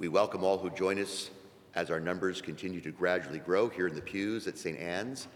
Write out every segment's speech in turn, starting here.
We welcome all who join us as our numbers continue to gradually grow here in the pews at St. Anne's,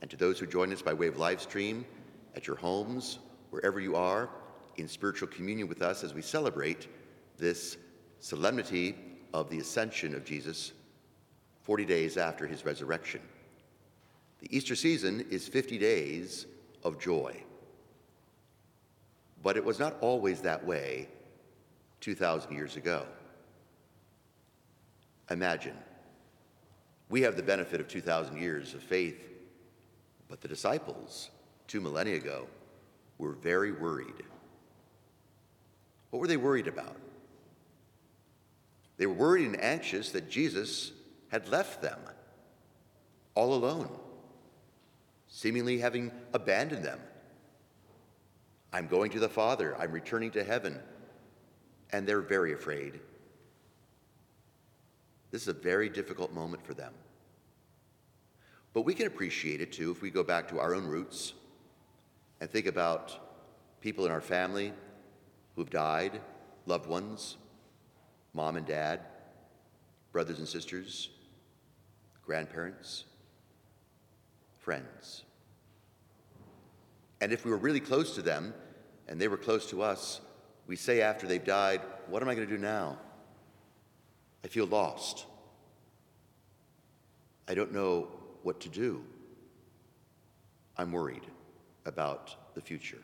and to those who join us by way of live stream at your homes, wherever you are, in spiritual communion with us as we celebrate this solemnity of the ascension of Jesus 40 days after his resurrection. The Easter season is 50 days of joy. But it was not always that way 2,000 years ago. Imagine, we have the benefit of 2,000 years of faith, but the disciples, two millennia ago, were very worried. What were they worried about? They were worried and anxious that Jesus had left them all alone, seemingly having abandoned them. I'm going to the Father, I'm returning to heaven. And they're very afraid. This is a very difficult moment for them. But we can appreciate it too if we go back to our own roots and think about people in our family who've died, loved ones, mom and dad, brothers and sisters, grandparents, friends. And if we were really close to them and they were close to us, we say after they've died, What am I going to do now? I feel lost. I don't know what to do. I'm worried about the future.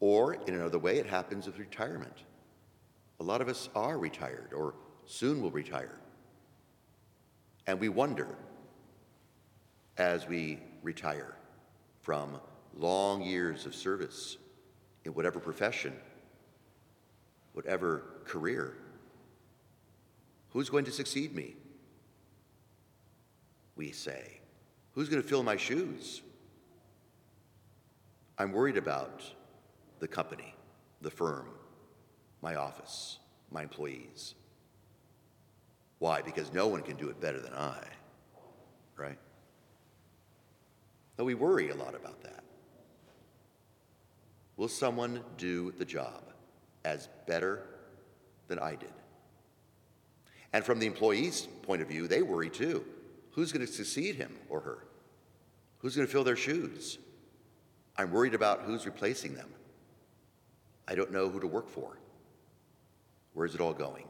Or, in another way, it happens with retirement. A lot of us are retired or soon will retire. And we wonder as we retire from long years of service in whatever profession, whatever career, who's going to succeed me? We say. Who's going to fill my shoes? I'm worried about the company, the firm, my office, my employees. Why? Because no one can do it better than I, right? Though we worry a lot about that. Will someone do the job as better than I did? And from the employee's point of view, they worry too. Who's going to succeed him or her? Who's going to fill their shoes? I'm worried about who's replacing them. I don't know who to work for. Where's it all going?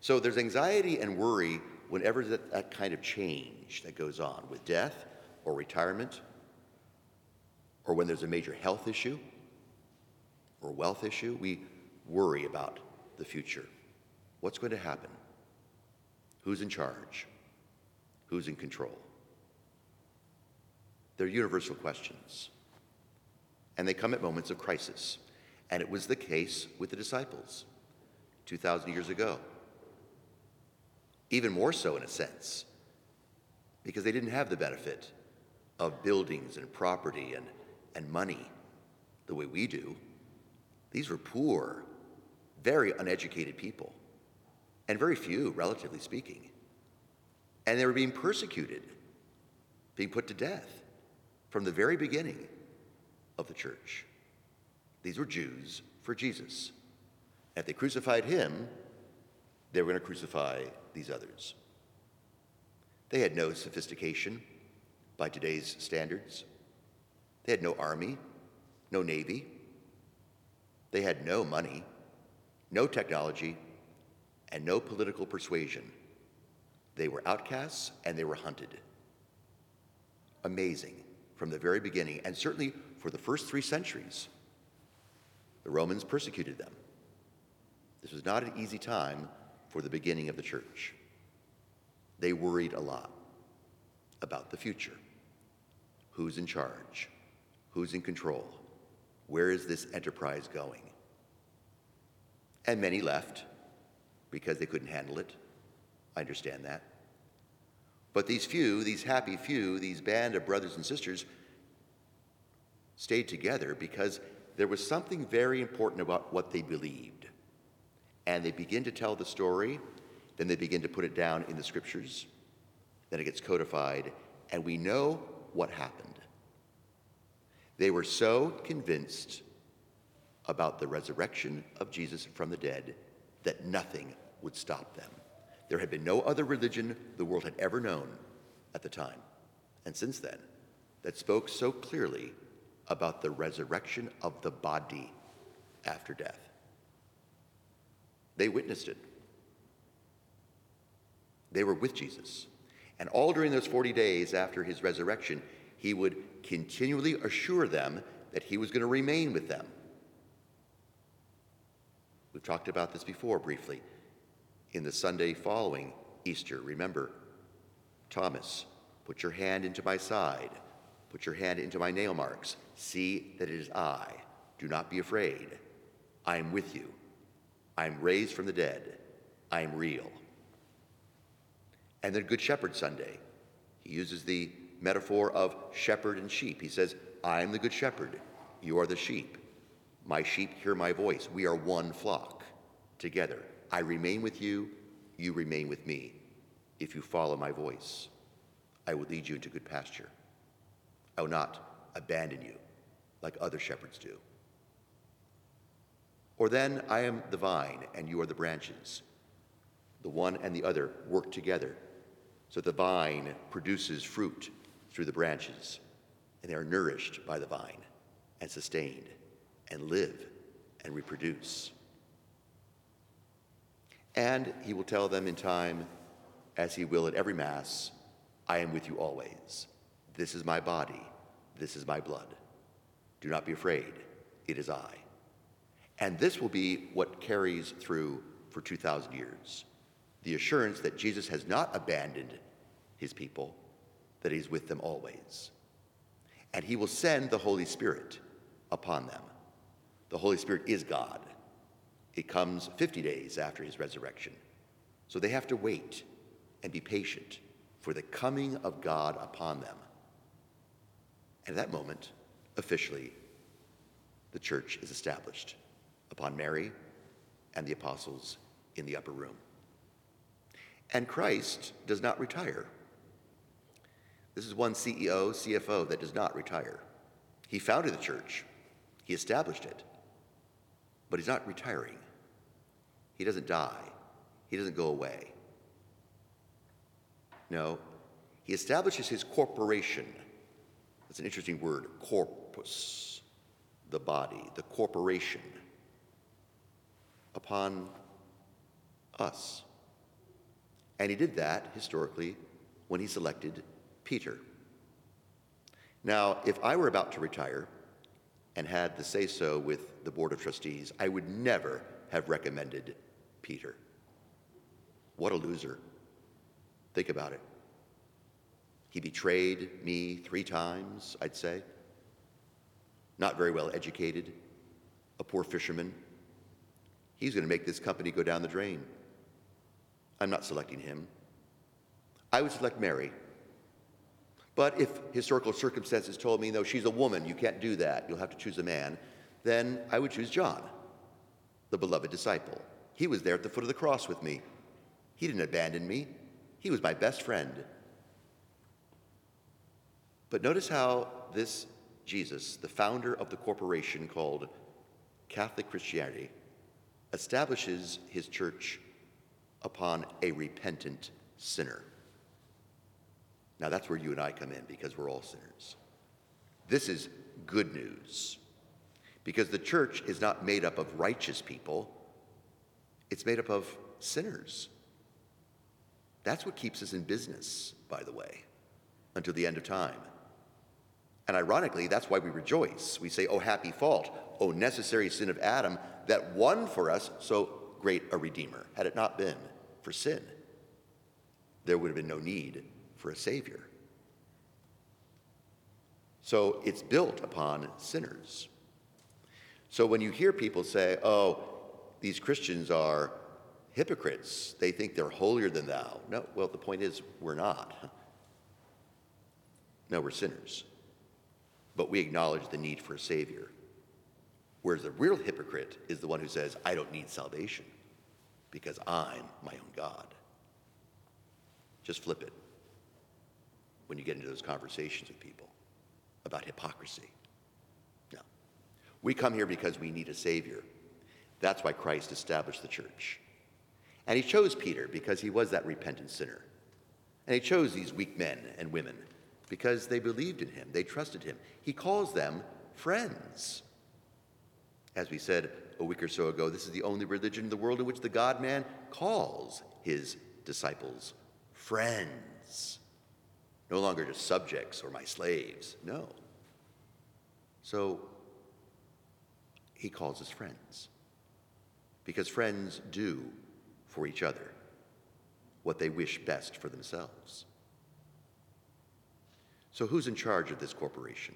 So there's anxiety and worry whenever that, that kind of change that goes on with death or retirement, or when there's a major health issue or wealth issue, we worry about the future. What's going to happen? Who's in charge? Who's in control? They're universal questions. And they come at moments of crisis. And it was the case with the disciples 2,000 years ago. Even more so, in a sense, because they didn't have the benefit of buildings and property and, and money the way we do. These were poor, very uneducated people, and very few, relatively speaking. And they were being persecuted, being put to death from the very beginning of the church. These were Jews for Jesus. If they crucified him, they were going to crucify these others. They had no sophistication by today's standards. They had no army, no navy. They had no money, no technology, and no political persuasion. They were outcasts and they were hunted. Amazing from the very beginning, and certainly for the first three centuries. The Romans persecuted them. This was not an easy time for the beginning of the church. They worried a lot about the future. Who's in charge? Who's in control? Where is this enterprise going? And many left because they couldn't handle it. I understand that. But these few, these happy few, these band of brothers and sisters stayed together because there was something very important about what they believed. And they begin to tell the story, then they begin to put it down in the scriptures, then it gets codified, and we know what happened. They were so convinced about the resurrection of Jesus from the dead that nothing would stop them. There had been no other religion the world had ever known at the time, and since then, that spoke so clearly about the resurrection of the body after death. They witnessed it. They were with Jesus. And all during those 40 days after his resurrection, he would continually assure them that he was going to remain with them. We've talked about this before briefly. In the Sunday following Easter, remember, Thomas, put your hand into my side, put your hand into my nail marks. See that it is I. Do not be afraid. I am with you. I am raised from the dead. I am real. And then Good Shepherd Sunday, he uses the metaphor of shepherd and sheep. He says, I am the good shepherd. You are the sheep. My sheep hear my voice. We are one flock together. I remain with you. You remain with me. If you follow my voice, I will lead you into good pasture. I will not abandon you like other shepherds do. Or then I am the vine and you are the branches. The one and the other work together so the vine produces fruit through the branches, and they are nourished by the vine and sustained and live and reproduce. And he will tell them in time, as he will at every Mass, I am with you always. This is my body. This is my blood. Do not be afraid. It is I. And this will be what carries through for 2,000 years the assurance that Jesus has not abandoned his people, that he's with them always. And he will send the Holy Spirit upon them. The Holy Spirit is God. It comes 50 days after his resurrection. So they have to wait and be patient for the coming of God upon them. And at that moment, officially, the church is established upon Mary and the apostles in the upper room. And Christ does not retire. This is one CEO, CFO that does not retire. He founded the church, he established it, but he's not retiring. He doesn't die, he doesn't go away. No, he establishes his corporation. That's an interesting word, corpus, the body, the corporation, upon us. And he did that historically when he selected Peter. Now, if I were about to retire and had the say so with the Board of Trustees, I would never have recommended Peter. What a loser. Think about it. He betrayed me three times, I'd say. Not very well educated, a poor fisherman. He's going to make this company go down the drain. I'm not selecting him. I would select Mary. But if historical circumstances told me, no, she's a woman, you can't do that, you'll have to choose a man, then I would choose John, the beloved disciple. He was there at the foot of the cross with me. He didn't abandon me, he was my best friend. But notice how this Jesus, the founder of the corporation called Catholic Christianity, establishes his church upon a repentant sinner. Now, that's where you and I come in because we're all sinners. This is good news because the church is not made up of righteous people, it's made up of sinners. That's what keeps us in business, by the way, until the end of time. And ironically, that's why we rejoice. We say, Oh, happy fault, oh, necessary sin of Adam that won for us so great a Redeemer. Had it not been for sin, there would have been no need for a Savior. So it's built upon sinners. So when you hear people say, oh, these Christians are hypocrites, they think they're holier than thou. No, well, the point is, we're not. No, we're sinners. But we acknowledge the need for a Savior. Whereas the real hypocrite is the one who says, I don't need salvation because I'm my own God. Just flip it when you get into those conversations with people about hypocrisy. No. We come here because we need a Savior. That's why Christ established the church. And he chose Peter because he was that repentant sinner. And he chose these weak men and women because they believed in him, they trusted him. He calls them friends. As we said a week or so ago, this is the only religion in the world in which the God man calls his disciples friends. No longer just subjects or my slaves. No. So he calls us friends because friends do for each other what they wish best for themselves. So, who's in charge of this corporation?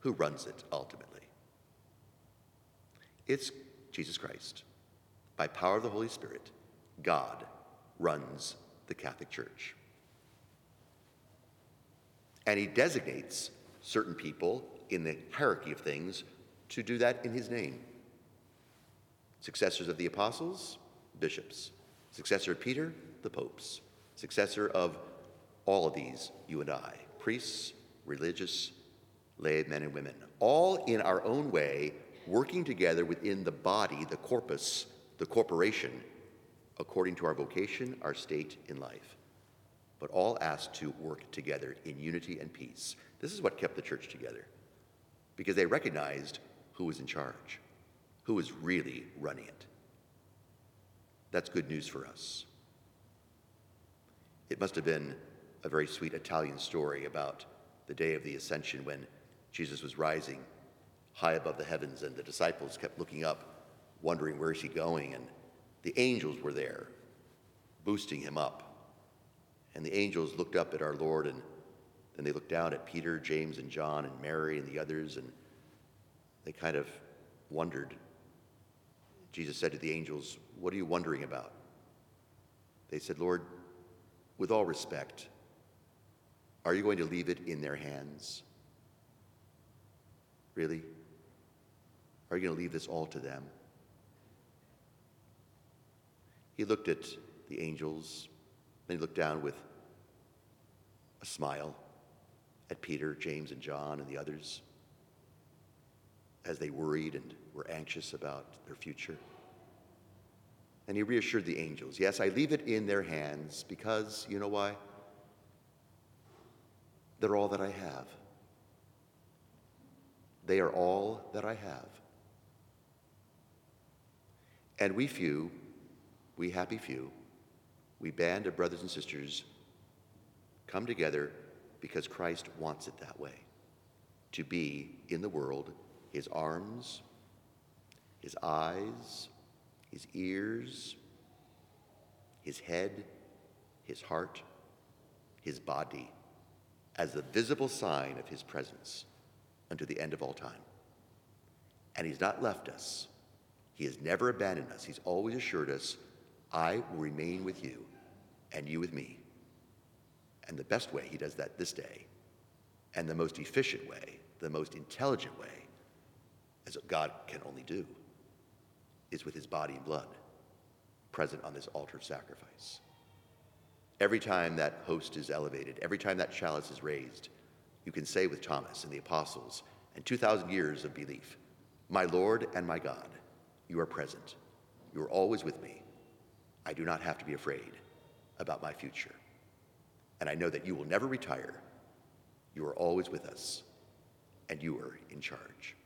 Who runs it ultimately? It's Jesus Christ. By power of the Holy Spirit, God runs the Catholic Church. And he designates certain people in the hierarchy of things to do that in his name. Successors of the apostles, bishops. Successor of Peter, the popes. Successor of all of these, you and I, priests, religious, lay men and women, all in our own way, working together within the body, the corpus, the corporation, according to our vocation, our state in life, but all asked to work together in unity and peace. This is what kept the church together because they recognized who was in charge, who was really running it. That's good news for us. It must have been a very sweet Italian story about the day of the ascension when Jesus was rising high above the heavens and the disciples kept looking up, wondering where is he going? And the angels were there, boosting him up. And the angels looked up at our Lord and then they looked down at Peter, James, and John, and Mary, and the others, and they kind of wondered. Jesus said to the angels, What are you wondering about? They said, Lord, with all respect, are you going to leave it in their hands? Really? Are you going to leave this all to them? He looked at the angels, then he looked down with a smile at Peter, James, and John, and the others as they worried and were anxious about their future. And he reassured the angels Yes, I leave it in their hands because, you know why? They're all that I have. They are all that I have. And we few, we happy few, we band of brothers and sisters come together because Christ wants it that way to be in the world his arms, his eyes, his ears, his head, his heart, his body, as the visible sign of his presence unto the end of all time. And he's not left us. He has never abandoned us. He's always assured us, I will remain with you and you with me. And the best way he does that this day, and the most efficient way, the most intelligent way, as God can only do, is with his body and blood present on this altar of sacrifice. Every time that host is elevated, every time that chalice is raised, you can say with Thomas and the apostles and 2,000 years of belief, My Lord and my God, you are present. You are always with me. I do not have to be afraid about my future. And I know that you will never retire. You are always with us, and you are in charge.